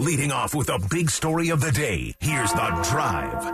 Leading off with a big story of the day, here's The Drive. Uh,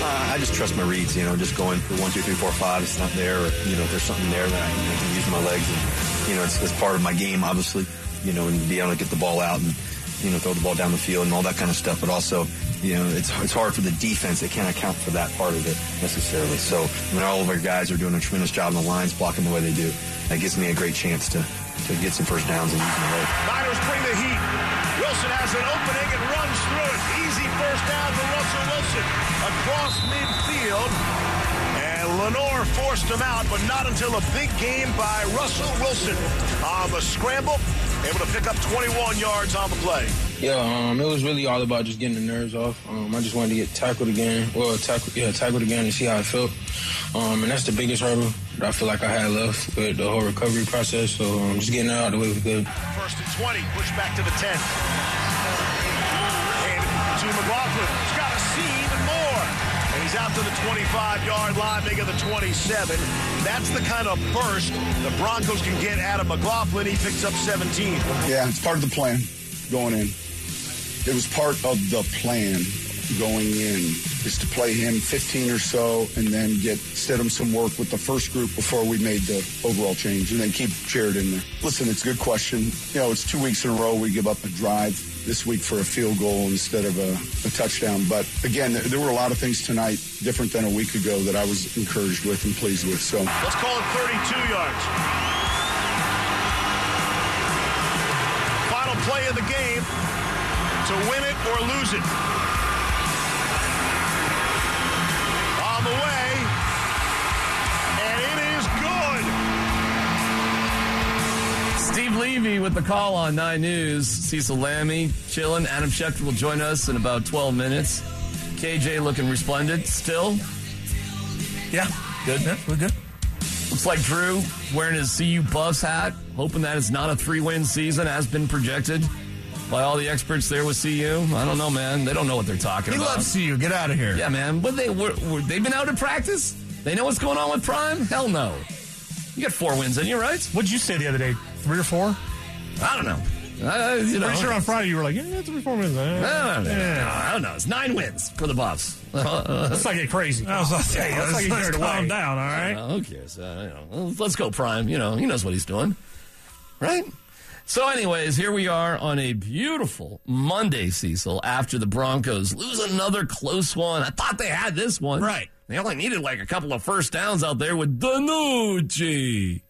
I just trust my reads, you know, just going for one, two, three, four, five. It's not there, or, you know, if there's something there that I I can use my legs. And, you know, it's, it's part of my game, obviously, you know, and be able to get the ball out and, you know, throw the ball down the field and all that kind of stuff. But also, you know, it's, it's hard for the defense. They can't account for that part of it necessarily. So, mean, all of our guys are doing a tremendous job on the lines, blocking the way they do. That gives me a great chance to, to get some first downs and use my legs. Niners bring the heat. Wilson has an opening and runs through it. Easy first down for Russell Wilson across midfield. And Lenoir forced him out, but not until a big game by Russell Wilson on the scramble, able to pick up 21 yards on the play. Yeah, um, it was really all about just getting the nerves off. Um, I just wanted to get tackled again. Well, tackle, yeah, tackled again to see how I felt. Um, and that's the biggest hurdle that I feel like I had left with the whole recovery process. So um, just getting out of the way was good. First and 20, push back to the 10. And to McLaughlin. He's he's out to the 25-yard line, making the 27. That's the kind of burst the Broncos can get out of McLaughlin. He picks up 17. Yeah, it's part of the plan going in. It was part of the plan going in is to play him 15 or so and then get Stidham some work with the first group before we made the overall change and then keep Jared in there. Listen, it's a good question. You know, it's two weeks in a row we give up a drive this week for a field goal instead of a, a touchdown. But again, there, were a lot of things tonight different than a week ago that I was encouraged with and pleased with. So Let's call it 32 yards. Final play of the game to win it or lose it. Levy with the call on 9 News. Cecil Lammey chilling. Adam Schefter will join us in about 12 minutes. KJ looking resplendent still. Yeah, Good. yeah, we're good. Looks like Drew wearing his CU Buffs hat, hoping that it's not a three win season as been projected by all the experts there with CU. I don't know, man. They don't know what they're talking He about. He loves CU. Get out of here. Yeah, man. But they were, were they've been out in practice. They know what's going on with Prime. Hell no. You got four wins in you, right? What'd you say the other day? Three or four? I don't know. Uh, you know. Pretty sure on Friday you were like, yeah, three, four minutes. I don't know. Yeah. I don't know. It's nine wins for the Buffs. Let's not get crazy. I was about to say, let's let's- let's calm away. down, all right? Uh, who cares? Uh, you know, let's go, Prime. You know, he knows what he's doing, right? So, anyways, here we are on a beautiful Monday, Cecil. After the Broncos lose another close one, I thought they had this one. Right. They only needed like a couple of first downs out there with DiNucci.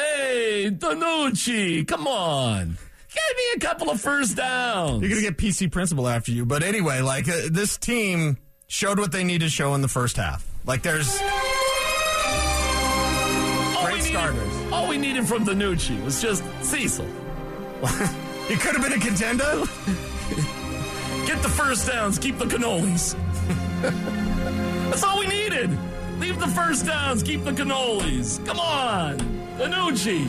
Hey, DiNucci, come on. Give me a couple of first downs. You're going to get PC principal after you. But anyway, like, uh, this team showed what they need to show in the first half. Like, there's all great we needed, starters. all we needed from DiNucci was just Cecil. He could have been a contender. Get the first downs, keep the cannolis. That's all we needed. Leave the first downs, keep the cannolis. Come on, DiNucci.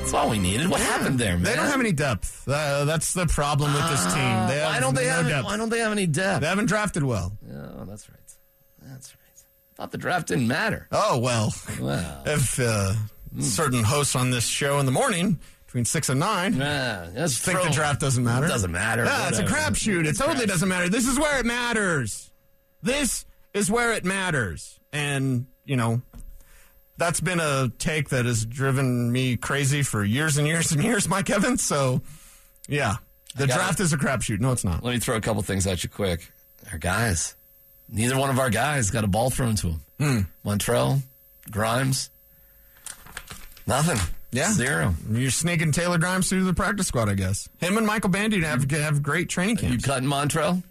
That's all we needed. What happened there, man? They don't have any depth. Uh, that's the problem with this team. They have why don't they no have? depth. Why don't they have any depth? They haven't drafted well. Oh, that's right. That's right. I thought the draft didn't matter. Oh well. Well, If uh, certain hosts on this show in the morning between six and nine yeah, that's think throw- the draft doesn't matter. It doesn't matter. Yeah, it's a Whatever. crapshoot. It It's totally crap. doesn't matter. This is where it matters. This is where it matters. And, you know, that's been a take that has driven me crazy for years and years and years, Mike Evans. So, yeah, the draft is a crapshoot. No, it's not. Let me throw a couple things at you quick. Our guys. Neither one of our guys got a ball thrown to him. Hmm. Montrell, Grimes, nothing. Yeah. Zero. You're sneaking Taylor Grimes through the practice squad, I guess. Him and Michael Bandy have, have great training camps. You camps. cutting Montrell?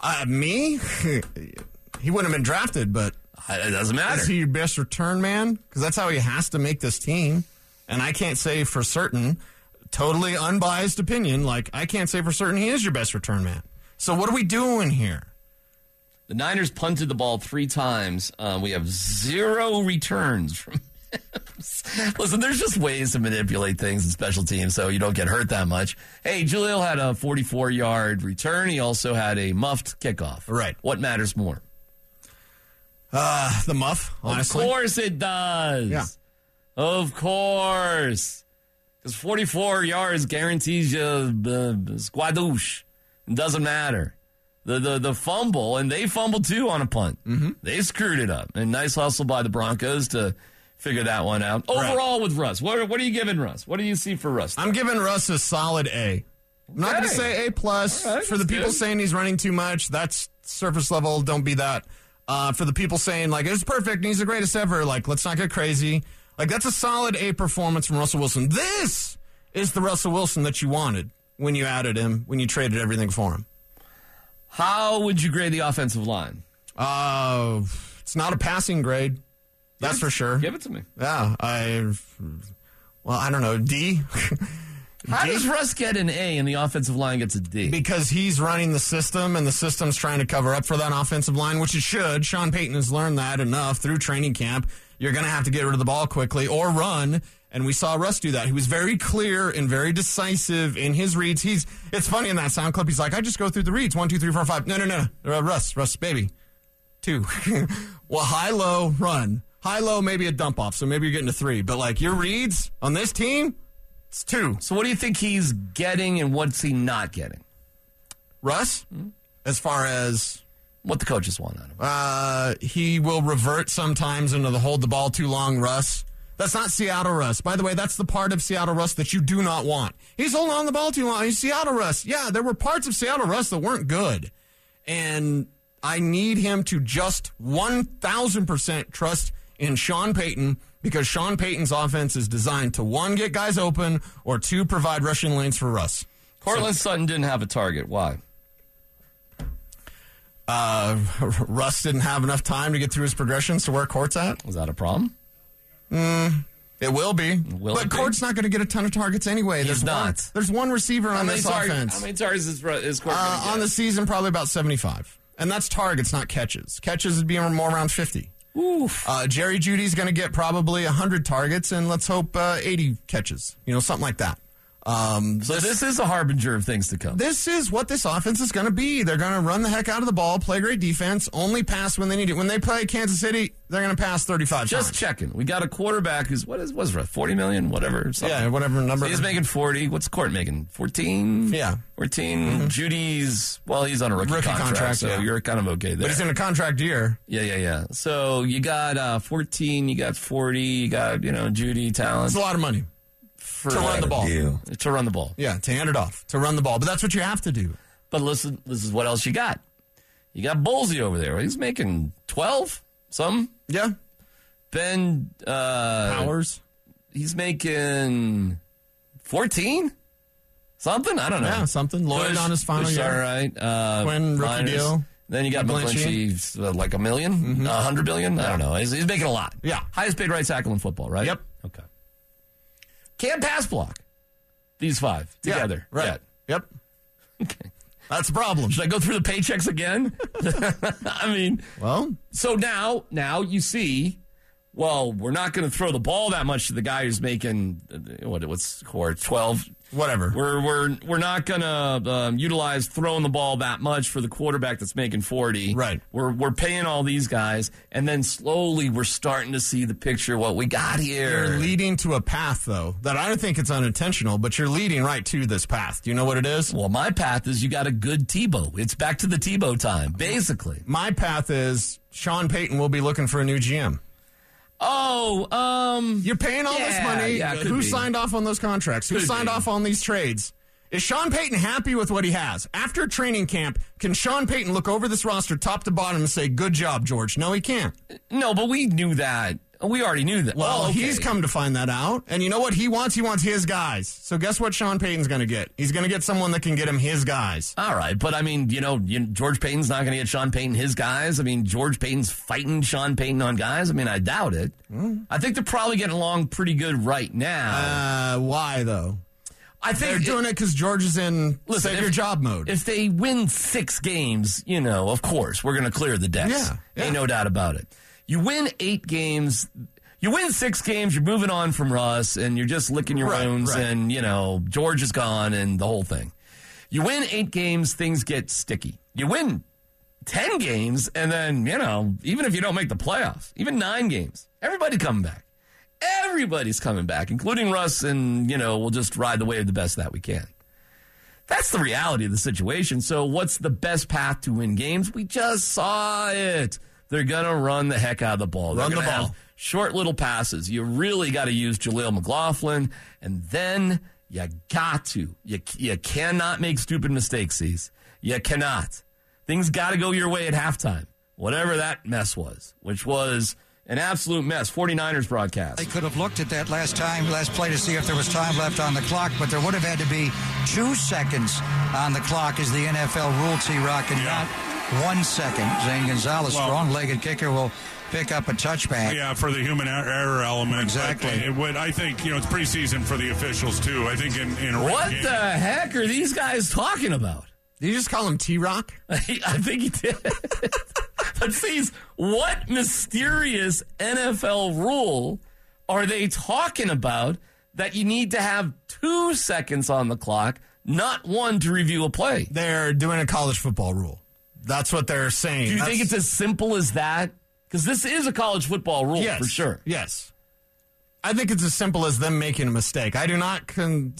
Uh, me? he wouldn't have been drafted, but It doesn't matter. Is he your best return man? Because that's how he has to make this team. And I can't say for certain, totally unbiased opinion, like I can't say for certain he is your best return man. So what are we doing here? The Niners punted the ball three times. Uh, we have zero returns from. Listen, there's just ways to manipulate things in special teams so you don't get hurt that much. Hey, Julio had a 44 yard return. He also had a muffed kickoff. Right. What matters more? Uh, the muff, honestly. Of course it does. Yeah. Of course. Because 44 yards guarantees you uh, squadouche. It doesn't matter. The, the the fumble, and they fumbled too on a punt. Mm-hmm. They screwed it up. And nice hustle by the Broncos to figure that one out. Right. Overall, with Russ, what, what are you giving Russ? What do you see for Russ? I'm giving Russ a solid A. I'm not going to say A plus right, for the people good. saying he's running too much. That's surface level. Don't be that. Uh, for the people saying like it's perfect and he's the greatest ever, like let's not get crazy. Like that's a solid A performance from Russell Wilson. This is the Russell Wilson that you wanted when you added him, when you traded everything for him. How would you grade the offensive line? Uh, it's not a passing grade. That's for sure. Give it to me. Yeah, I. Well, I don't know. D. How does Russ get an A and the offensive line gets a D? because he's running the system and the system's trying to cover up for that offensive line, which it should. Sean Payton has learned that enough through training camp. You're going to have to get rid of the ball quickly or run. And we saw Russ do that. He was very clear and very decisive in his reads. He's it's funny in that sound clip. He's like, I just go through the reads one, two, three, four, five. No, no, no, no. Uh, Russ, Russ, baby, two. well, high, low, run. High, low, maybe a dump off. So maybe you're getting to three. But like your reads on this team, it's two. So, what do you think he's getting and what's he not getting? Russ, as far as What the coaches want out of him? Uh, he will revert sometimes into the hold the ball too long Russ. That's not Seattle Russ. By the way, that's the part of Seattle Russ that you do not want. He's holding on the ball too long. He's Seattle Russ. Yeah, there were parts of Seattle Russ that weren't good. And I need him to just 1,000% trust in Sean Payton because Sean Payton's offense is designed to one, get guys open, or two, provide rushing lanes for Russ. Courtland Sutton didn't have a target. Why? Uh, Russ didn't have enough time to get through his progressions to where Court's at. Was that a problem? It will be. Will but be? Court's not going to get a ton of targets anyway. He's there's not. One, there's one receiver on this tar- offense. how many targets is, is Court uh, on the season, probably about 75. And that's targets, not catches. Catches would be more around 50. Oof. Uh, Jerry Jeudy's going to get probably 100 targets, and let's hope uh, 80 catches. You know, something like that. Um, So this is a harbinger of things to come. this is what this offense is going to be. They're going to run the heck out of the ball, play great defense, only pass when they need it. When they play Kansas City, they're going to pass 35 Just times. checking. We got a quarterback who's what is was it, forty million, whatever. Something. Yeah, whatever number. So he's making forty. What's Court making? Fourteen. Yeah. 14 Jeudy's. Well, he's on a rookie, Rookie contract, contract, so yeah. you're kind of okay there. but he's in a contract year. yeah, yeah, yeah. So you got uh, fourteen. You got forty. You got you know Judy talent It's a lot of money. For to run the ball. To run the ball. Yeah, to hand it off, to run the ball. But that's what you have to do. But listen, this is what else you got. You got Bolsey over there. He's making twelve. Some Yeah. Ben uh, Powers. He's making fourteen. Something I don't know. Yeah, something. Lloyd on his final Bush, year. All right. Uh, Quinn, rookie minus- deal. Then you got McGlinchey. McGlinchey, uh, like a 1000000 a hundred billion. I don't know. He's, he's making a lot. Yeah. highest paid right tackle in football, right? Yep. Can't pass block. These five Yeah, together. right. yet. Yep. Okay. That's a problem. Should I go through the paychecks again? I mean, Well, so now, now you see. Well, we're not going to throw the ball that much to the guy who's making uh, what? What's score twelve? Whatever. We're we're we're not going to um, utilize throwing the ball that much for the quarterback that's making forty. Right. We're we're paying all these guys, and then slowly we're starting to see the picture what we got here. You're leading to a path, though, that I don't think it's unintentional, but you're leading right to this path. Do you know what it is? well, my path is you got a good Tebow. It's back to the Tebow time, basically. My path is Sean Payton will be looking for a new GM. Oh, um, You're paying all this money. yeah, Who be. signed off on those contracts? Who Could signed be. off on these trades? Is Sean Payton happy with what he has? After training camp, can Sean Payton look over this roster top to bottom and say, Good job, George? No, he can't. no, but we knew that. We already knew that. Well, okay. he's come to find that out. And you know what he wants? He wants his guys. So guess what Sean Payton's going to get? He's going to get someone that can get him his guys. All right, but I mean, you know, you, George Paton's not going to get Sean Payton his guys. I mean, George Paton's fighting Sean Payton on guys. I mean, I doubt it. I think they're probably getting along pretty good right now. Uh, why, though? I think They're doing it because George is in Listen, save if- your job mode. If they win six games, you know, of course, we're going to clear the decks. Yeah, yeah. Ain't no doubt about it. You win eight games, you win six games, you're moving on from Russ, and you're just licking your Right, wounds, right. and, you know, George is gone, and the whole thing. You win eight games, things get sticky. You win 10 games, and then, you know, even if you don't make the playoffs, even nine games, everybody coming back. Everybody's coming back, including Russ, and, you know, we'll just ride the wave the best that we can. That's the reality of the situation. So, what's the best path to win games? We just saw it. They're going to run the heck out of the ball. Run the ball. Short little passes. You really got to use Jaleel McLaughlin, and then you got to. You, you cannot make stupid mistakes, C's. You cannot. Things got to go your way at halftime, whatever that mess was, which was an absolute mess. 49ers broadcast. They could have looked at that last time, last play to see if there was time left on the clock, but there would have had to be two seconds on the clock as the NFL rule, T Rock, and not one second. Zane Gonzalez, Well- strong legged kicker, will pick up a touchback. Yeah, for the human er- error element. Exactly. But it would, I think, you know, it's preseason for the officials, too. I think in, in a What game- the heck are these guys talking about? Did you just call him T Rock? I think he did. but see, what mysterious NFL rule are they talking about that you need to have two seconds on the clock, not one to review a play? They're doing a college football rule. That's what they're saying. Do you That's- think it's as simple as that? Because this is a college football rule yes, for sure. Yes. I think it's as simple as them making a mistake. I do not con-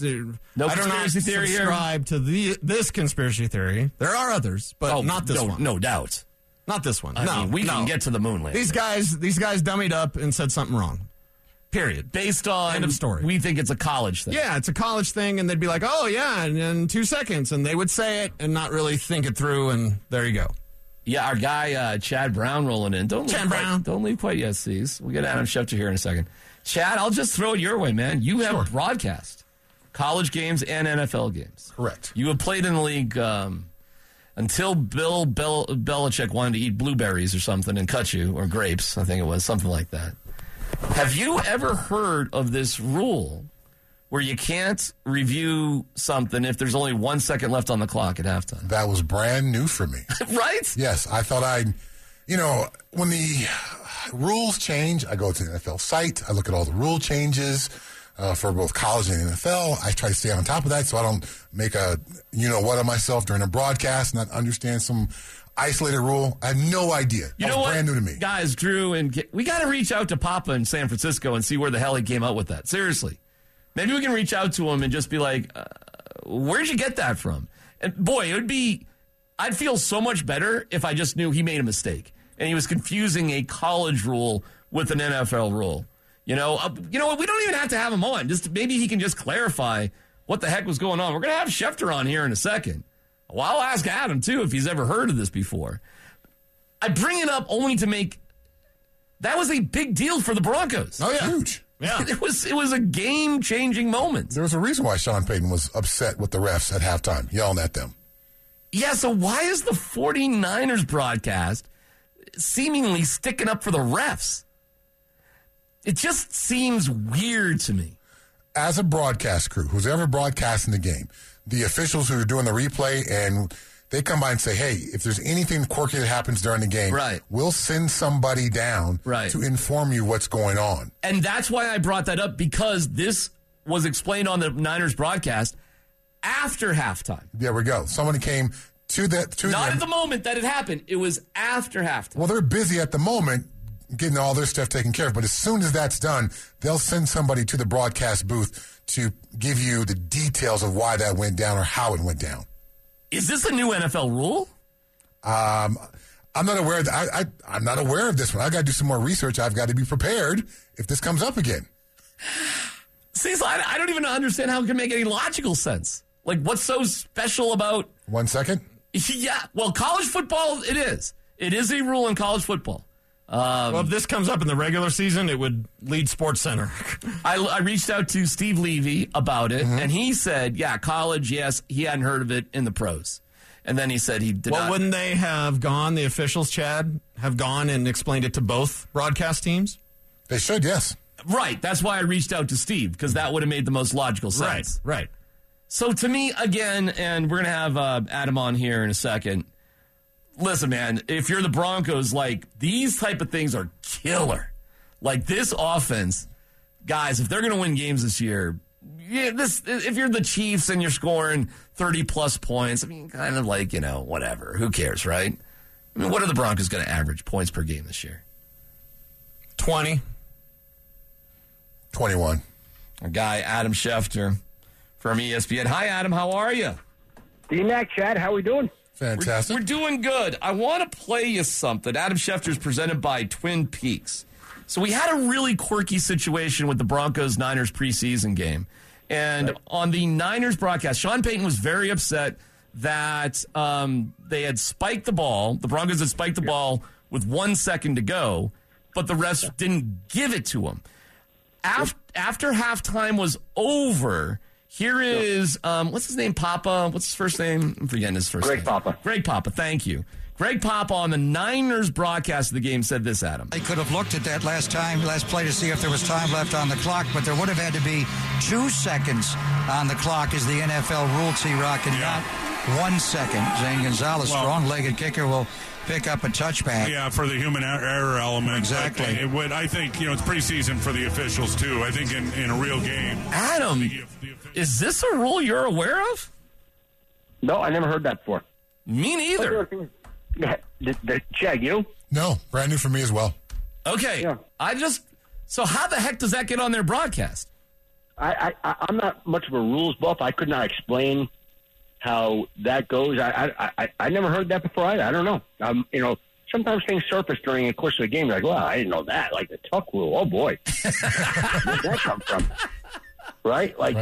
No I do not theory here? subscribe to the this conspiracy theory. There are others, but Oh, not this no, one. No doubt. Not this one. I no, mean, we no. can get to the moon later. These guys, these guys dummied up and said something wrong. Period. Based on End of story. we think it's a college thing. Yeah, it's a college thing, and they'd be like, "Oh yeah," in, in two seconds, and they would say it and not really think it through, and there you go. Yeah, our guy uh, Chad Brown rolling in. Don't Chad leave quite, Brown. Don't leave quite yet, C's. We'll get Adam Schefter here in a second. Chad, I'll just throw it your way, man. You have Sure. broadcast college games and NFL games. Correct. You have played in the league um, until Bill Bel- Belichick wanted to eat blueberries or something and cut you, or grapes, I think it was, something like that. Have you ever heard of this rule where you can't review something if there's only one second left on the clock at halftime? That was brand new for me. right? Yes, I thought I'd, you know, when the rules change, I go to the NFL site, I look at all the rule changes uh, for both college and NFL. I try to stay on top of that so I don't make a, you know, what of myself during a broadcast, and not understand some isolated rule. I have no idea. You that know was what, brand new to me. guys? Drew and we got to reach out to Papa in San Francisco and see where the hell he came up with that. Seriously, maybe we can reach out to him and just be like, uh, "Where'd you get that from?" And boy, it would be. I'd feel so much better if I just knew he made a mistake and he was confusing a college rule with an NFL rule. You know, uh, you know what? We don't even have to have him on. Just maybe he can just clarify what the heck was going on. We're gonna have Schefter on here in a second. Well, I'll ask Adam too if he's ever heard of this before. I bring it up only to make that was a big deal for the Broncos. Oh, yeah. Huge. Yeah. It was it was a game changing moment. There was a reason why Sean Payton was upset with the refs at halftime, yelling at them. Yeah, so why is the 49ers broadcast seemingly sticking up for the refs? It just seems weird to me. as a broadcast crew, who's ever broadcasting the game, the officials who are doing the replay, and they come by and say, "Hey, if there's anything quirky that happens during the game, Right. we'll send somebody down Right. to inform you what's going on." And that's why I brought that up because this was explained on the Niners broadcast after halftime. There we go. Someone came to that to Not them. at the moment that it happened. It was after halftime. well, they're busy at the moment getting all their stuff taken care of, but as soon as that's done, they'll send somebody to the broadcast booth to give you the details of why that went down or how it went down. Is this a new NFL rule? Um, I'm not aware. Of I, I, I'm not aware of this one. I got to do some more research. I've got to be prepared if this comes up again. See, so I, I don't even understand how it can make any logical sense. Like, what's so special about? One second. Yeah, well, college football, it is. It is a rule in college football. Um, well, if this comes up in the regular season, it would lead Sports Center. I, I reached out to Steve Levy about it, Mm-hmm. and he said, yeah, college, yes, he hadn't heard of it in the pros. And then he said he did well, not. wouldn't they have gone? The officials, Chad, have gone and explained it to both broadcast teams. They should, yes. Right. That's why I reached out to Steve, because that would have made the most logical sense. Right. Right. So to me, again, and we're gonna have uh, Adam on here in a second. Listen, man, if you're the Broncos, like these type of things are killer. Like this offense, guys, if they're gonna win games this year, yeah, this if you're the Chiefs and you're scoring 30 plus points, I mean, kind of like you know whatever, who cares, right? I mean, what are the Broncos going to average points per game this year? 20. 21. Our guy, Adam Schefter from ESPN. Hi, Adam. How are you? D-Mac, Chad, how we doing? Fantastic. We're, we're doing good. I want to play you something. Adam Schefter is presented by Twin Peaks. So we had a really quirky situation with the Broncos Niners preseason game. And on the Niners broadcast, Sean Payton was very upset that um, they had spiked the ball. The Broncos had spiked the ball with one second to go, but the refs didn't give it to him. After, after halftime was over, here is um, what's his name? Papa. What's his first name? I'm forgetting his first Greg name. Greg Papa. Greg Papa. Thank you. Greg Papa on the Niners broadcast of the game said this, Adam. They could have looked at that last time, last play to see if there was time left on the clock, but there would have had to be two seconds on the clock as the NFL rule, T-Rock, and not one second. Zane Gonzalez, Well- strong-legged kicker, will pick up a touchback. Yeah, for the human er- error element. Exactly. But it would, I think, you know, it's preseason for the officials, too. I think in, in a real game. Adam, is this a rule you're aware of? No, I never heard that before. Me neither. The, the, Chad, you? No, brand new for me as well. Okay. I just. So how the heck does that get on their broadcast? I, I, I'm not much of a rules buff. I could not explain how that goes. I, I, I, I never heard that before. Either. I don't know. Um, you know, sometimes things surface during the course of the game. You're like, well, I didn't know that. Like the tuck rule. Oh boy, where'd that come from? Right? Like,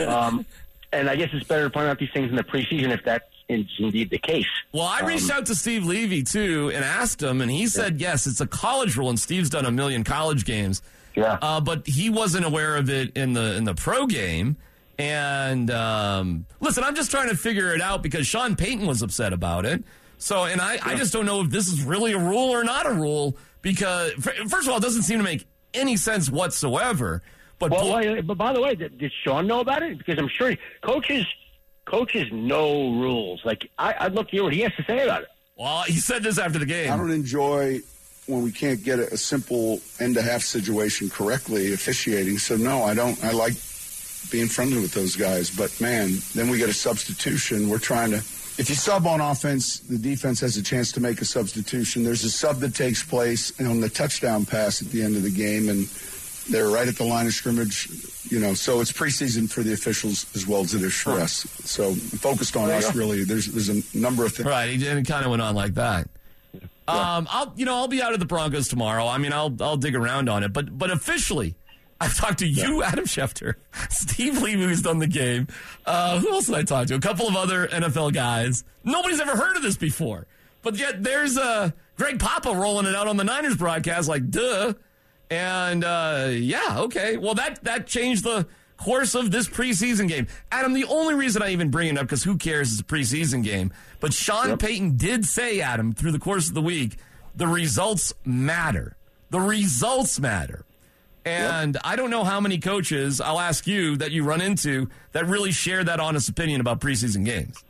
um, and I guess it's better to find out these things in the preseason if that is indeed the case. Well, I reached Um, out to Steve Levy too and asked him, and he said yes, it's a college rule, and Steve's done a million college games. Yeah, uh, but he wasn't aware of it in the in the pro game. And um, listen, I'm just trying to figure it out because Sean Payton was upset about it. So, and I, I just don't know if this is really a rule or not a rule because, first of all, it doesn't seem to make any sense whatsoever. But well, bull- wait, but by the way, did, did Sean know about it? Because I'm sure coaches coaches know rules. Like I, I'd love to hear what he has to say about it. Well, he said this after the game. I don't enjoy when we can't get a, a simple end to half situation correctly officiating. So no, I don't. I like being friendly with those guys. But man, then we get a substitution. We're trying to. If you sub on offense, the defense has a chance to make a substitution. There's a sub that takes place on the touchdown pass at the end of the game, and they're right at the line of scrimmage. You know, so it's preseason for the officials as well as it is for us. So focused on us, really. There's there's a number of things. Right, he did, it kind of went on like that. Um, I'll you know I'll be out of the Broncos tomorrow. I mean I'll I'll dig around on it, but but officially, I've talked to you, Adam Schefter, Steve Levy, who's done the game. Uh, who else did I talk to? A couple of other NFL guys. Nobody's ever heard of this before, but yet there's uh, Greg Papa rolling it out on the Niners broadcast, like duh. And uh, yeah, okay. Well, that that changed the course of this preseason game. Adam, the only reason I even bring it up because who cares? It's a preseason game. But Sean Payton did say, Adam, through the course of the week, the results matter. The results matter. And I don't know how many coaches I'll ask you that you run into that really share that honest opinion about preseason games.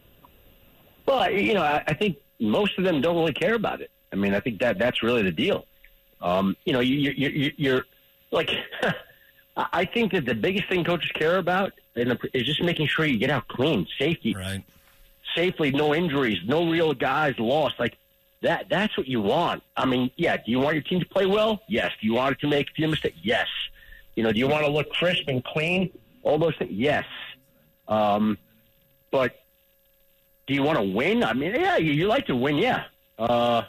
Well, you know, I, I think most of them don't really care about it. I mean, I think that that's really the deal. Um, you know, you, you, you, you're like, I think that the biggest thing coaches care about in the, is just making sure you get out clean, safety, right? Safely, no injuries, no real guys lost. Like that, that's what you want. I mean, yeah. Do you want your team to play well? Yes. Do you want it to make a few mistakes? Yes. You know, do you want to look crisp and clean? All those things? Yes. Um, but do you want to win? I mean, yeah, you, you like to win, yeah, uh,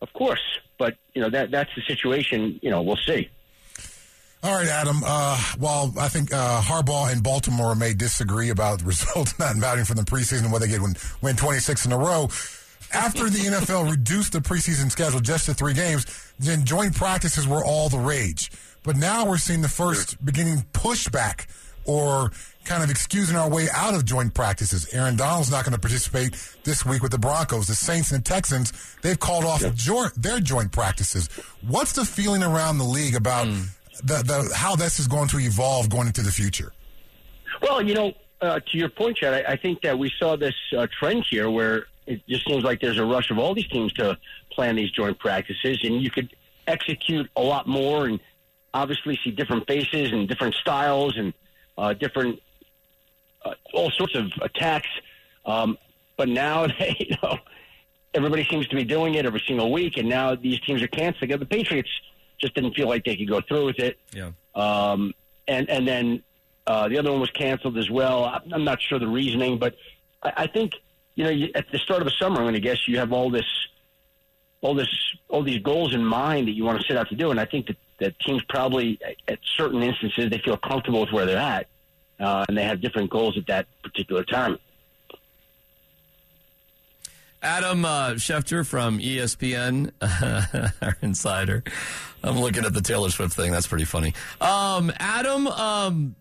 of course. But you know that that's the situation. You know, we'll see. All right, Adam. Uh, while I think uh, Harbaugh and Baltimore may disagree about the results not mattering for the preseason, whether they get win, win 26 in a row, after the NFL reduced the preseason schedule just to three games, then joint practices were all the rage. But now we're seeing the first beginning pushback or kind of excusing our way out of joint practices. Aaron Donald's not going to participate this week with the Broncos. The Saints and the Texans, they've called off jo- their joint practices. What's the feeling around the league about the, the how this is going to evolve going into the future? Well, you know, uh, to your point, Chad, I, I think that we saw this uh, trend here where it just seems like there's a rush of all these teams to plan these joint practices, and you could execute a lot more and obviously see different faces and different styles and uh, different uh, all sorts of attacks. Um, but now, they, you know, everybody seems to be doing it every single week, and now these teams are canceling. The Patriots just didn't feel like they could go through with it. Yeah. Um, and and then uh, the other one was canceled as well. I'm I'm not sure the reasoning, but I, I think you know you, at the start of the summer, I'm going to guess you have all this, all this, all these goals in mind that you want to set out to do, and I think that, that teams probably at certain instances they feel comfortable with where they're at, uh, and they have different goals at that particular time. Adam uh, Schefter from ESPN, our insider. I'm looking at the Taylor Swift thing. That's pretty funny. Um, Adam, um,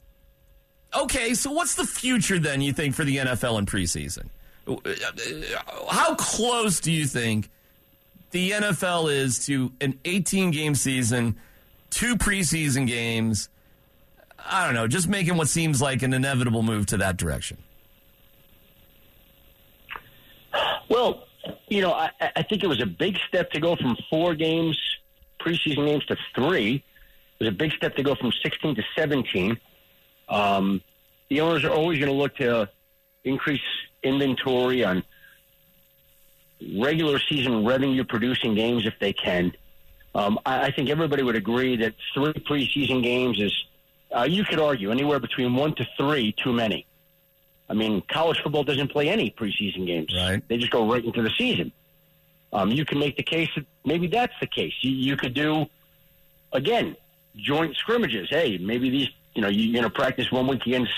okay, so what's the future then, you think, for the NFL in preseason? How close do you think the NFL is to an 18 game season, two preseason games? I don't know, just making what seems like an inevitable move to that direction. Well, you know, I, I think it was a big step to go from four games, preseason games, to three. It was a big step to go from 16 to 17. Um, the owners are always going to look to increase inventory on regular season revenue producing games if they can. Um, I, I think everybody would agree that three preseason games is, uh, you could argue, anywhere between one to three too many. I mean, college football doesn't play any preseason games. Right. They just go right into the season. Um, you can make the case that maybe that's the case. You, you could do, again, joint scrimmages. Hey, maybe these, you know, you're going to practice one week against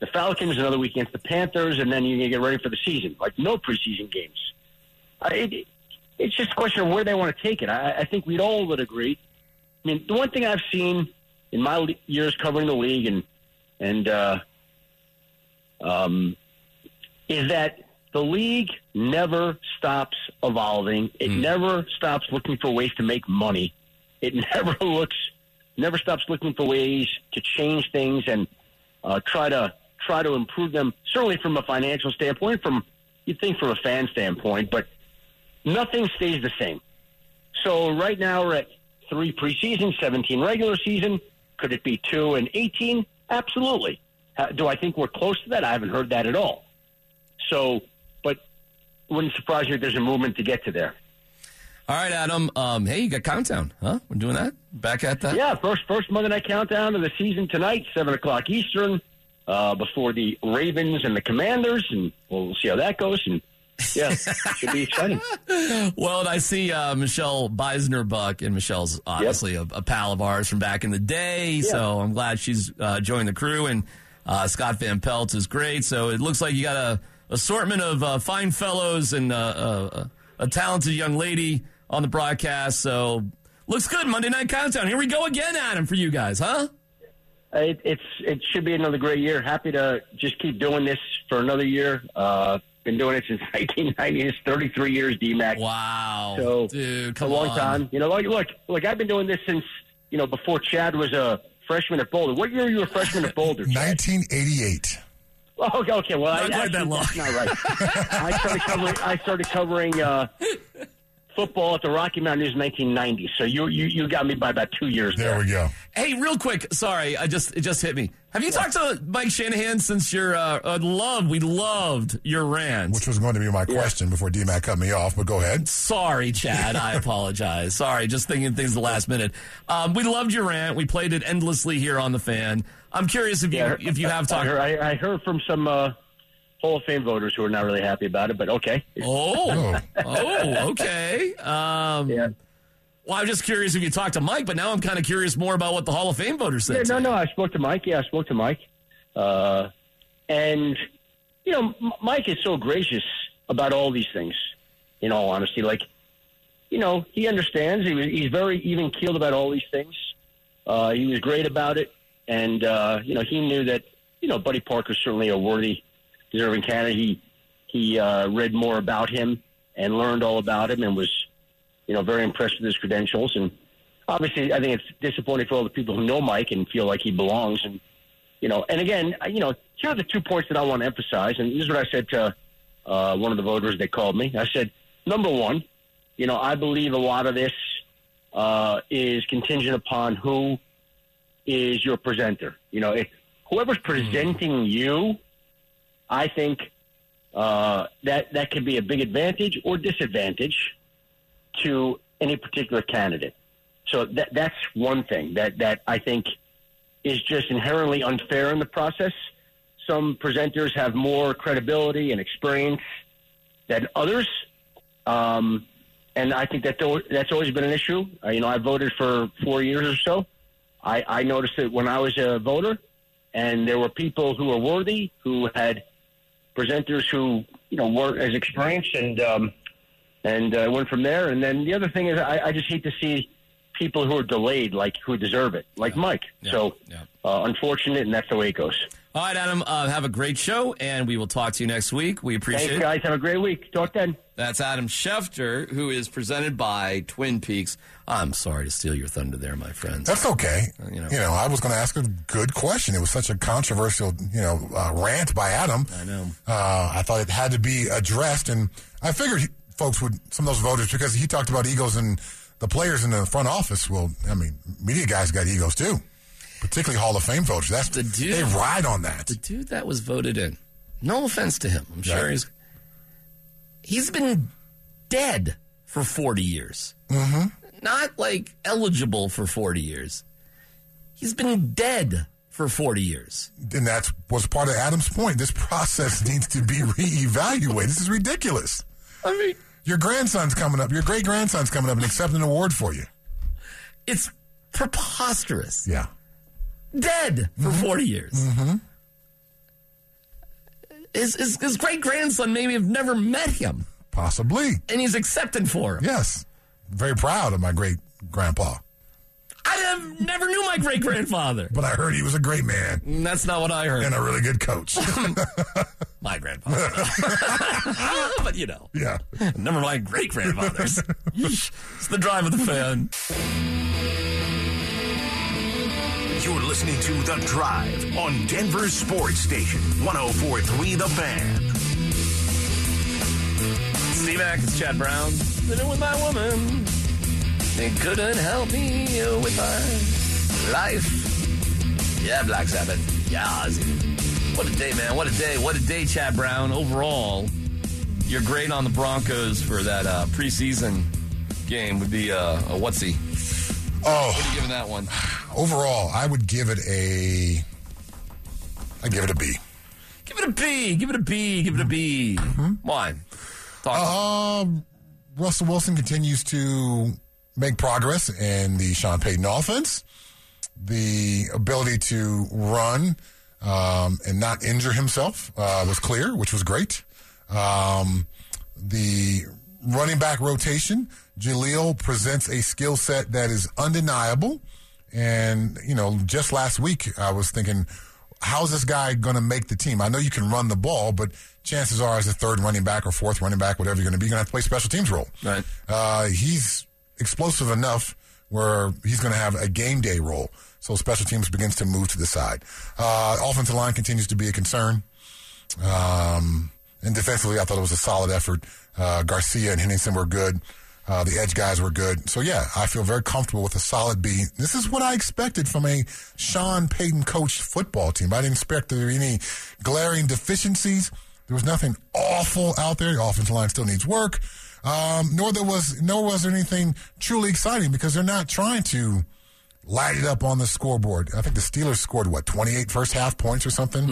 the Falcons, another week against the Panthers, and then you're going to get ready for the season. Like no preseason games. Uh, it, it's just a question of where they want to take it. I, I think we'd all would agree. I mean, the one thing I've seen in my le- years covering the league and and uh, um, is that the league never stops evolving. It never stops looking for ways to make money. It never looks, never stops looking for ways to change things and uh, try to try to improve them. Certainly from a financial standpoint, from you think from a fan standpoint, but nothing stays the same. So right now we're at three preseason, 17 regular season. Could it be two and 18? Absolutely. Uh, do I think we're close to that? I haven't heard that at all. So, but wouldn't surprise you if there's a movement to get to there. All right, Adam. Um, hey, you got countdown, huh? We're doing that. Back at that. Yeah, first first Monday night countdown of the season tonight, seven o'clock Eastern, uh, before the Ravens and the Commanders, and we'll see how that goes. And yeah, should be exciting. Well, and I see uh, Michelle Beisner Buck, and Michelle's obviously a, a pal of ours from back in the day. So I'm glad she's uh, joined the crew. And uh, Scott Van Pelt is great. So it looks like you got a assortment of uh, fine fellows and uh, uh, a talented young lady on the broadcast. So looks good. Monday Night Countdown. Here we go again, Adam, for you guys, huh? It, it's it should be another great year. Happy to just keep doing this for another year. Uh, been doing it since 1990. It's 33 years, DMAC. Wow, so dude, a long on. time. You know, like look, look, I've been doing this since you know before Chad was a freshman at Boulder. What year were you a freshman at Boulder? Chad? 1988. Oh, okay, okay. Well, Not I, quite that long. that's not right. I started covering. I started covering uh, football at the Rocky Mountain News in 1990. So you you you got me by about two years. There, we go. Hey, real quick. Sorry, I just it just hit me. Have you talked to Mike Shanahan since your uh, uh, love? We loved your rant. Which was going to be my question before DMAC cut me off, but go ahead. Sorry, Chad. I apologize. Sorry, just thinking things the last minute. Um, we loved your rant. We played it endlessly here on the fan. I'm curious if you if you have I talked. heard, I, I heard from some uh, Hall of Fame voters who are not really happy about it, but okay. Oh, oh, okay. Um, Well, I'm just curious if you talked to Mike, but now I'm kind of curious more about what the Hall of Fame voters Yeah, said. no, no. I spoke to Mike. Yeah, I spoke to Mike, uh, and you know, M- Mike is so gracious about all these things. In all honesty, like you know, he understands. He was, he's very even keeled about all these things. Uh, he was great about it, and uh, you know, he knew that you know, Buddy Parker's certainly a worthy, deserving candidate. He he uh, read more about him and learned all about him, and was you know very impressed with his credentials. And obviously, I think it's disappointing for all the people who know Mike and feel like he belongs. And you know, and again, you know, here are the two points that I want to emphasize. And this is what I said to uh, one of the voters that called me. I said, number one, you know, I believe a lot of this uh, is contingent upon who is your presenter. You know, if whoever's presenting you, I think uh, that that can be a big advantage or disadvantage to any particular candidate. So that that's one thing that that I think is just inherently unfair in the process. Some presenters have more credibility and experience than others, um, and I think that that's always been an issue. Uh, you know, I voted for four years or so. I, I noticed it when I was a voter, and there were people who were worthy, who had presenters who you know weren't as experienced, and um, and uh, went from there. And then the other thing is, I, I just hate to see people who are delayed, like who deserve it, like Mike. So uh, unfortunate, and that's the way it goes. All right, Adam, uh, have a great show, and we will talk to you next week. We appreciate Thanks, it. guys. Have a great week. Talk then. That's Adam Schefter, who is presented by Twin Peaks. I'm sorry to steal your thunder there, my friends. That's okay. you know. you know, I was going to ask a good question. It was such a controversial, you know, uh, rant by Adam. I know. Uh, I thought it had to be addressed, and I figured he, folks would some of those voters because he talked about egos and the players in the front office. Well, I mean, media guys got egos too, particularly Hall of Fame voters. That's The dude- they ride on that. The dude that was voted in. No offense to him. I'm sure Right. he's he's been dead for 40 years. Mm-hmm. Not like eligible for 40 years. He's been dead for 40 years. And that was part of Adam's point. This process needs to be reevaluated. This is ridiculous. I mean, your grandson's coming up. Your great grandson's coming up and accepting an award for you. It's preposterous. Yeah. Dead for 40 years. Mm-hmm. His, his, his great grandson maybe have never met him, Possibly. and he's accepted for him. Yes. Very proud of my great grandpa. I have never knew my great grandfather. But I heard he was a great man mm, That's not what I heard. and a really good coach. my grandfather. but you know, yeah. never mind great grandfathers. it's the drive of the fan. You're listening to The Drive on Denver Sports Station, 1043 The Fan. Steve Mack, it's Chad Brown. Living with my woman. They couldn't help me with my life. Yeah, Black Sabbath. Yeah, Ozzy. What a day, man. What a day. What a day, Chad Brown. Overall, you're great on the Broncos for that uh, preseason game. Would be uh, a what's he? Oh, What are you giving that one? Overall, I would give it a. I give it a B. Give it a B. Give it a B. Give it a B. Why? Talk. Um, Russell Wilson continues to make progress in the Sean Payton offense. The ability to run um, and not injure himself uh, was clear, which was great. Um, the running back rotation, Jaleel presents a skill set that is undeniable. And, you know, just last week I was thinking, how's this guy going to make the team? I know you can run the ball, but chances are, as a third running back or fourth running back, whatever you're going to be, you're going to have to play special teams role. Right. Uh, he's explosive enough where he's going to have a game day role. So special teams begins to move to the side. Uh, offensive line continues to be a concern. Um, and defensively, I thought it was a solid effort. Uh, Garcia and Henningsen were good. Uh, the edge guys were good. So, yeah, I feel very comfortable with a solid B. This is what I expected from a Sean Payton coached football team. I didn't expect there to be any glaring deficiencies. There was nothing awful out there. The offensive line still needs work. Um, nor there was nor was there anything truly exciting because they're not trying to light it up on the scoreboard. I think the Steelers scored what 28 first half points or something.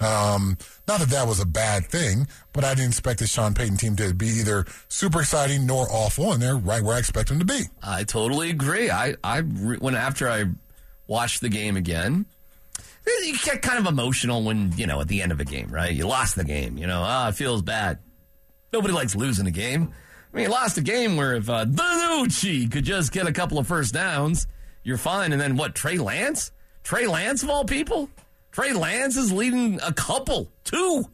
Um, not that that was a bad thing, but I didn't expect the Sean Payton team to be either super exciting nor awful, and they're right where I expect them to be. I totally agree. I, I re- when after I watched the game again, you get kind of emotional when you know at the end of a game, right? You lost the game. You know, ah, it feels bad. Nobody likes losing a game. I mean, you lost a game where if uh, DiNucci could just get a couple of first downs, you're fine. And then what? Trey Lance, Trey Lance of all people, Trey Lance is leading a couple, two,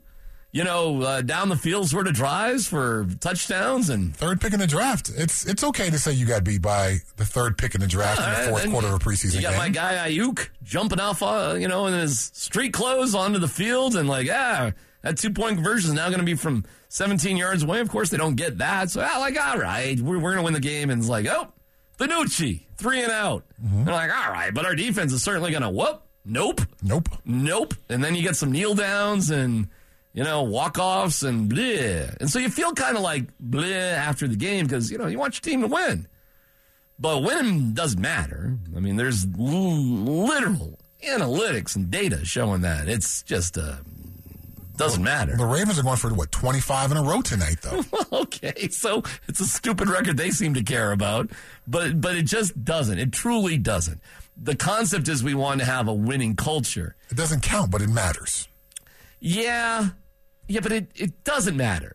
you know, uh, down the field sort of drives for touchdowns and Third pick in the draft. It's it's okay to say you got beat by the third pick in the draft in Uh, the fourth quarter of a preseason You got game. my guy Ayuk jumping off, uh, you know, in his street clothes onto the field, and like, ah, that two point conversion is now going to be from 17 yards away. Of course, they don't get that, so ah, like, all right, we're, we're going to win the game, and it's like, oh, Benucci, three and out. Mm-hmm. They're like, all right, but our defense is certainly going to whoop. Nope. Nope. Nope. And then you get some kneel downs and you know, walk offs and bleh. And so you feel kind of like bleh after the game because, you know, you want your team to win. But winning doesn't matter. I mean, there's l- literal analytics and data showing that. It's just, uh, doesn't matter. The Ravens are going for what twenty five in a row tonight, though. okay, so it's a stupid record they seem to care about, but but it just doesn't. It truly doesn't. The concept is we want to have a winning culture. It doesn't count, but it matters. Yeah, yeah, but it, it doesn't matter.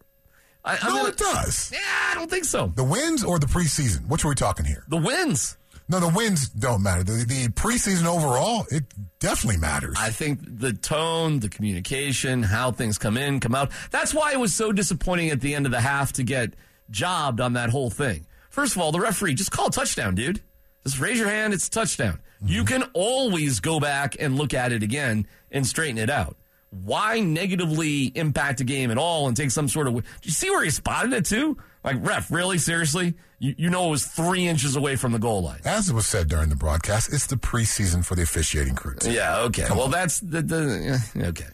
I, no, gonna- it does. Yeah, I don't think so. The wins or the preseason? Which are we talking here? The wins. No, the wins don't matter. The, the preseason overall, it definitely matters. I think the tone, the communication, how things come in, come out. That's why it was so disappointing at the end of the half to get jobbed on that whole thing. First of all, the referee just call a touchdown, dude. Just raise your hand. It's a touchdown. You mm-hmm. can always go back and look at it again and straighten it out. Why negatively impact a game at all and take some sort of? Do you see where he spotted it too? Like ref, really seriously? You, you know it was three inches away from the goal line. As it was said during the broadcast, it's the preseason for the officiating crews. Yeah, okay. well, that's the, the yeah, okay.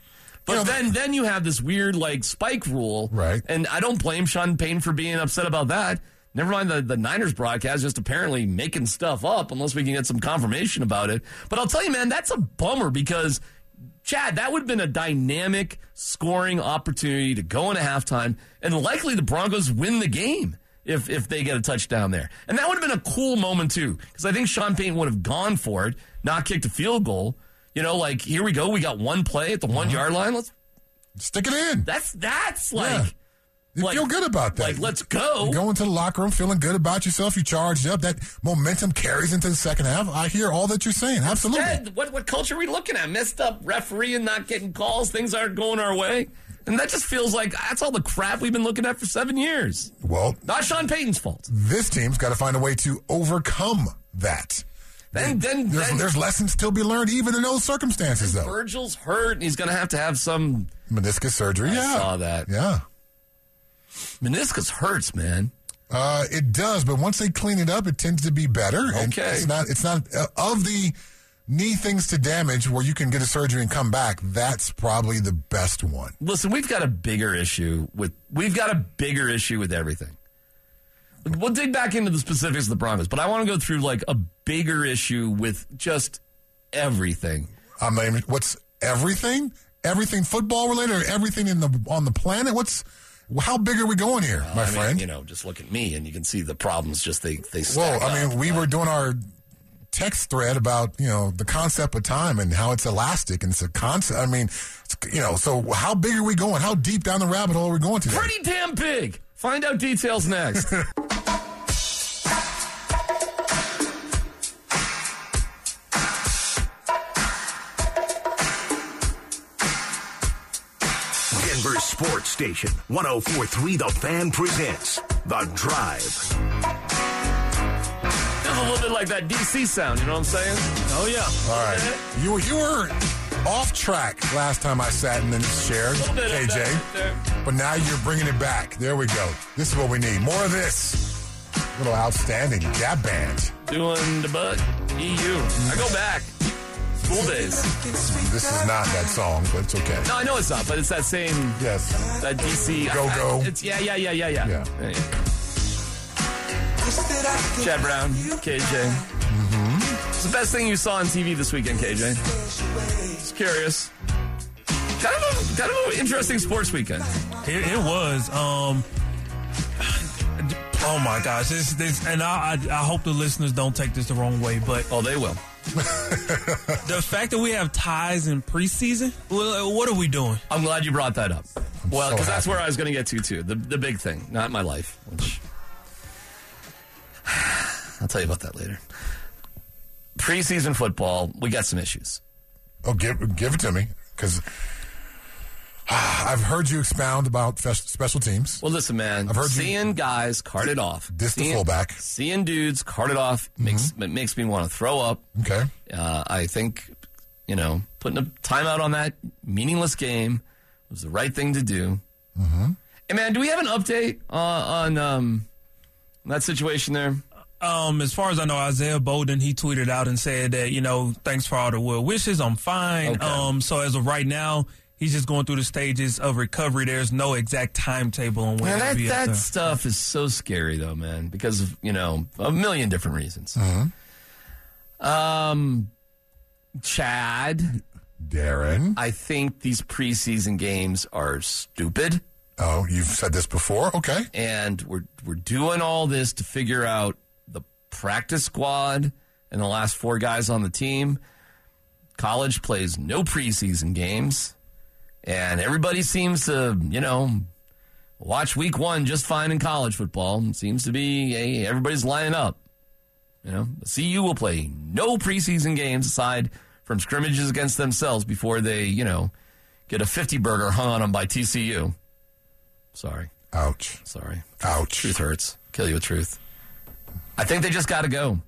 But then then you have this weird like spike rule, right? And I don't blame Sean Payton for being upset about that. Never mind the, the Niners broadcast just apparently making stuff up unless we can get some confirmation about it. But I'll tell you, man, that's a bummer because Chad, that would have been a dynamic scoring opportunity to go into halftime, and likely the Broncos win the game if if they get a touchdown there. And that would have been a cool moment too, because I think Sean Payton would have gone for it, not kicked a field goal. You know, like here we go, we got one play at the one yard line. Let's stick it in. That's that's like. Yeah. You like- feel good about that. like, let's go. You go into the locker room feeling good about yourself. You charged up. That momentum carries into the second half. I hear all that you're saying. Absolutely. Instead, what what culture are we looking at? Messed up referee and not getting calls. Things aren't going our way. And that just feels like that's all the crap we've been looking at for seven years. Well, Not Sean Payton's fault. this team's got to find a way to overcome that. Then, then, There's, then there's lessons still be learned even in those circumstances, though. Virgil's hurt, and he's going to have to have some Meniscus surgery. I yeah. saw that. Yeah. Meniscus. Hurts, man. Uh, it does, but once they clean it up, it tends to be better. And Okay. it's not. It's not uh, of the knee things to damage where you can get a surgery and come back. That's probably the best one. Listen, we've got a bigger issue with we've got a bigger issue with everything. We'll dig back into the specifics of the Broncos, but I want to go through like a bigger issue with just everything. I'm not even. What's everything? Everything football related, or everything in the on the planet? What's how big are we going here, my I mean, friend? you know, just look at me and you can see the problems. Just they they. Well, I mean, up. we were doing our text thread about you know the concept of time and how it's elastic and it's a concept. I mean, you know, so how big are we going? How deep down the rabbit hole are we going today? pretty damn big. Find out details next. Sports Station 1043 The Fan presents The Drive. Feels a little bit like that DC sound. You know what I'm saying? Oh yeah. All right, you you were off track last time I sat in this chair, bit of that right KJ, but now you're bringing it back. There we go. This is what we need. More of this. Little outstanding gap band. Doing the butt. EU. I go back. School days. This is not that song, but it's okay. No, I know it's not, but it's that same. Yes. That DC. Go, go. It's yeah, yeah, yeah, yeah, yeah. Yeah. Hey. Chad Brown, KJ. Mm-hmm. It's the best thing you saw on TV this weekend, KJ. Just curious. Kind of, a, kind of an interesting sports weekend. It, it was. Um, oh my gosh, this, this, and I, I, I hope the listeners don't take this the wrong way, but oh, they will. the fact that we have ties in preseason, well, uh, what are we doing? I'm glad you brought that up. Well, so because that's where I was going to get to too. The the big thing, not my life, which I'll tell you about that later. Preseason football, we got some issues. Oh, give give it to me because I've heard you expound about special teams. Well, listen, man. I've heard you- seeing guys carted it off. Diss the fullback. Seeing dudes carted off makes it makes me want to throw up. Okay. Uh, I think you know putting a timeout on that meaningless game was the right thing to do. Mm-hmm. Hey, man, do we have an update uh, on um, that situation there? Um, as far as I know, Isaiah Bolden he tweeted out and said that you know thanks for all the well wishes. I'm fine. Okay. Um, so as of right now, he's just going through the stages of recovery. There's no exact timetable on when Man, that that the- stuff is so scary, though, man, because of you know a million different reasons. Um, Chad, Darren, I think these preseason games are stupid. Oh, you've said this before. Okay, and we're we're doing all this to figure out the practice squad and the last four guys on the team. College plays no preseason games, and everybody seems to, you know, watch week one just fine in college football. It seems to be hey, everybody's lining up. You know, the CU will play no preseason games aside from scrimmages against themselves before they, you know, get a 50 burger hung on them by TCU. Sorry. Ouch. Sorry. Ouch. Truth hurts. Kill you with truth. I think they just got to go.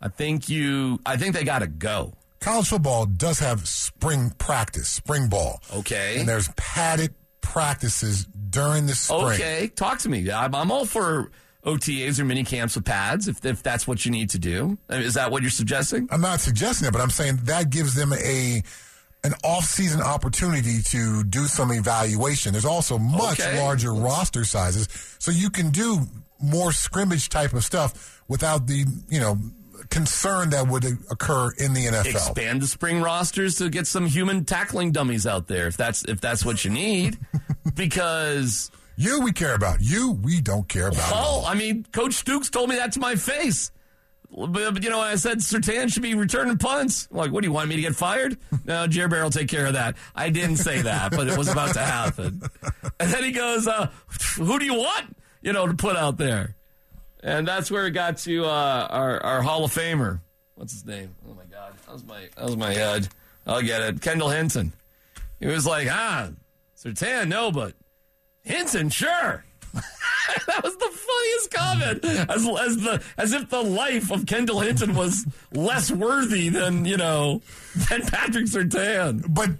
I think you. I think they got to go. College football does have spring practice, spring ball. Okay. And there's padded practices during the spring. Okay, talk to me. I'm, I'm all for OTAs or mini camps with pads if if that's what you need to do. Is that what you're suggesting? I'm not suggesting it, but I'm saying that gives them a an off-season opportunity to do some evaluation. There's also much Okay. larger roster sizes, so you can do more scrimmage type of stuff without the you know concern that would occur in the NFL. Expand the spring rosters to get some human tackling dummies out there if that's if that's what you need. because you we care about. You we don't care about. Well, I mean, Coach Stukes told me that to my face. But, but, you know, I said Sutton should be returning punts. I'm like, what do you want me to get fired? No, Jer Bear will take care of that. I didn't say that, but it was about to happen. And then he goes, uh, who do you want, you know, to put out there? And that's where it got to uh, our, our Hall of Famer. What's his name? Oh, my God. That was my, that was my head. I'll get it. Kendall Hinton. He was like, ah, Sutton, no, but Hinton, sure. that was the funniest comment. As as the as if the life of Kendall Hinton was less worthy than you know than Patrick Sutton. But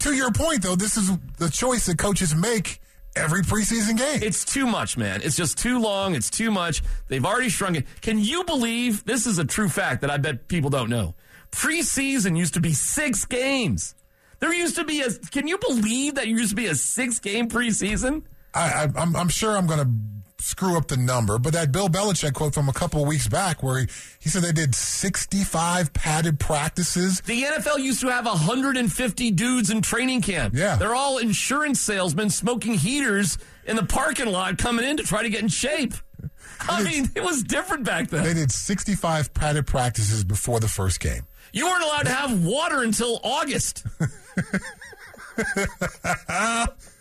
to your point, though, this is the choice that coaches make every preseason game. It's too much, man. It's just too long. It's too much. They've already shrunk it. Can you believe this is a true fact that I bet people don't know? Preseason used to be six games. There used to be a. Can you believe that used to be a six game preseason? I, I, I'm, I'm sure I'm going to screw up the number, but that Bill Belichick quote from a couple of weeks back where he, he said they did 65 padded practices. The NFL used to have 150 dudes in training camp. Yeah. They're all insurance salesmen smoking heaters in the parking lot coming in to try to get in shape. I mean, it was different back then. They did 65 padded practices before the first game. You weren't allowed to have water until August.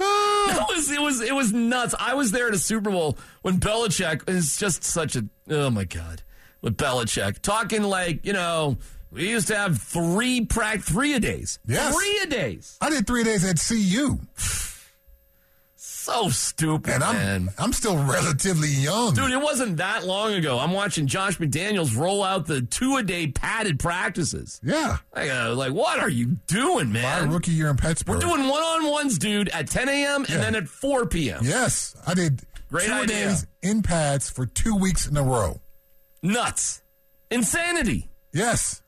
it was it was it was nuts. I was there at a Super Bowl when Belichick is just such a oh my god with Belichick talking like you know we used to have three prac three a days Yes. three a days I did three days at CU. So stupid And I'm, man. I'm still relatively young. Dude, it wasn't that long ago. I'm watching Josh McDaniels roll out the two a day padded practices. Yeah. Like, uh, like, what are you doing, man? My rookie year in Pittsburgh. We're doing one on ones, dude, at 10 a.m. and Yeah. then at 4 p.m. Yes, I did Great two idea. days in pads for two weeks in a row. Nuts. Insanity. Yes.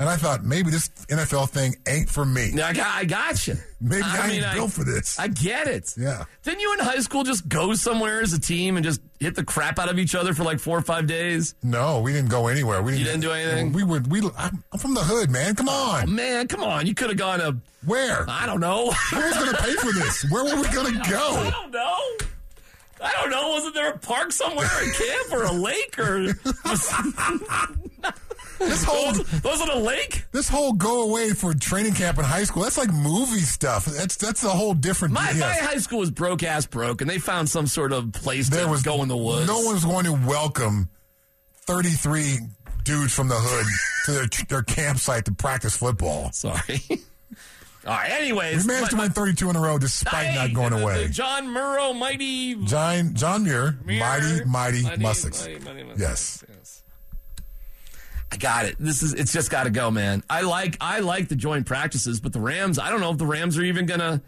And I thought maybe this NFL thing ain't for me. I got, I got you. Maybe I ain't built for this. I get it. Yeah. Didn't you in high school just go somewhere as a team and just hit the crap out of each other for like four or five days? No, we didn't go anywhere. We didn't, You didn't do anything? We would. We. I'm, from the hood, man. Come on. Oh, man, come on. You could have gone to, Where? I don't know. Who's going to pay for this? Where were we going to go? I don't know. I don't know. Wasn't there a park somewhere, a camp, or a lake, or This whole was it a lake? this whole go away for training camp in high school. That's like movie stuff. That's that's a whole different. My, my high school was broke ass broke, and they found some sort of place there to was go in the woods. No one's going to welcome 33 dudes from the hood to their their campsite to practice football. Sorry. All right. Anyways, We managed to win 32 in a row despite Hey, not going the- the away. John Murrow, mighty, John John Muir, Muir, mighty mighty, mighty, mighty, mighty Yes. yes. I got it. This is it's just got to go, man. I like I like the joint practices, but the Rams. I don't know if the Rams are even gonna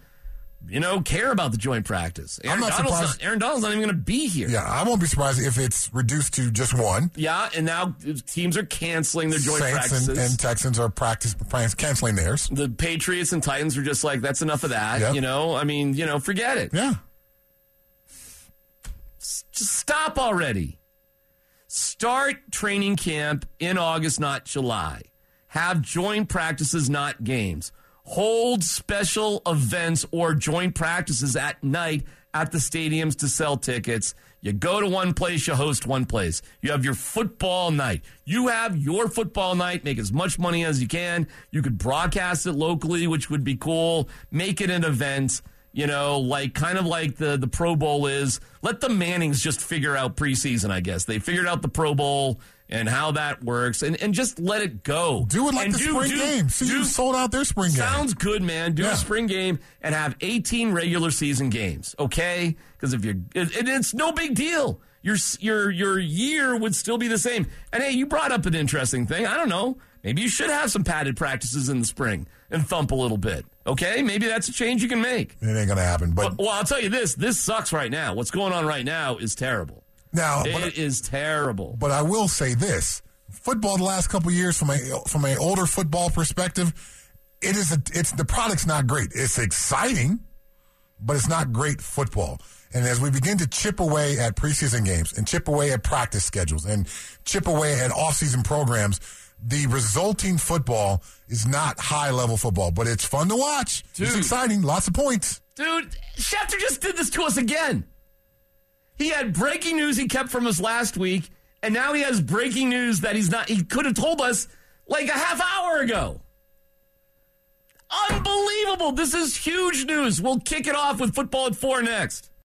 you know, care about the joint practice. Aaron, I'm not Donald's surprised- not, Aaron Donald's not even going to be here. Yeah, I won't be surprised if it's reduced to just one. Yeah, and now teams are canceling their joint Saints practices. and, and Texans are practice canceling theirs. the Patriots and Titans are just like, that's enough of that. Yeah. You know, I mean, you know, forget it. Yeah. Just stop already. Start training camp in August, not July. Have joint practices, not games. Hold special events or joint practices at night at the stadiums to sell tickets. You go to one place, you host one place. You have your football night. You have your football night. Make as much money as you can. You could broadcast it locally, which would be cool. Make it an event you know, like kind of like the the Pro Bowl is. Let the Mannings just figure out preseason. I guess they figured out the Pro Bowl and how that works, and and just let it go. Do it like And the spring game. See, you sold out their spring game. Sounds good, man. Do Yeah. a spring game and have 18 regular season games, okay? Because if you're, it, it- it's no big deal. Your your your year would still be the same. And hey, you brought up an interesting thing. I don't know. Maybe you should have some padded practices in the spring and thump a little bit. Okay, maybe that's a change you can make. It ain't gonna happen. But Well, I'll tell you this: this sucks right now. What's going on right now is terrible. now, It but, is terrible. but I will say this: football the last couple of years, from a from an older football perspective, it is a, it's the product's not great. It's exciting, but it's not great football. And as we begin to chip away at preseason games and chip away at practice schedules and chip away at offseason programs, the resulting football is not high level football, but it's fun to watch. It's exciting, lots of points. Dude, Schefter just did this to us again. He had breaking news he kept from us last week, and now he has breaking news that he's not. He could have told us like a half hour ago. Unbelievable. This is huge news. We'll kick it off with football at four next.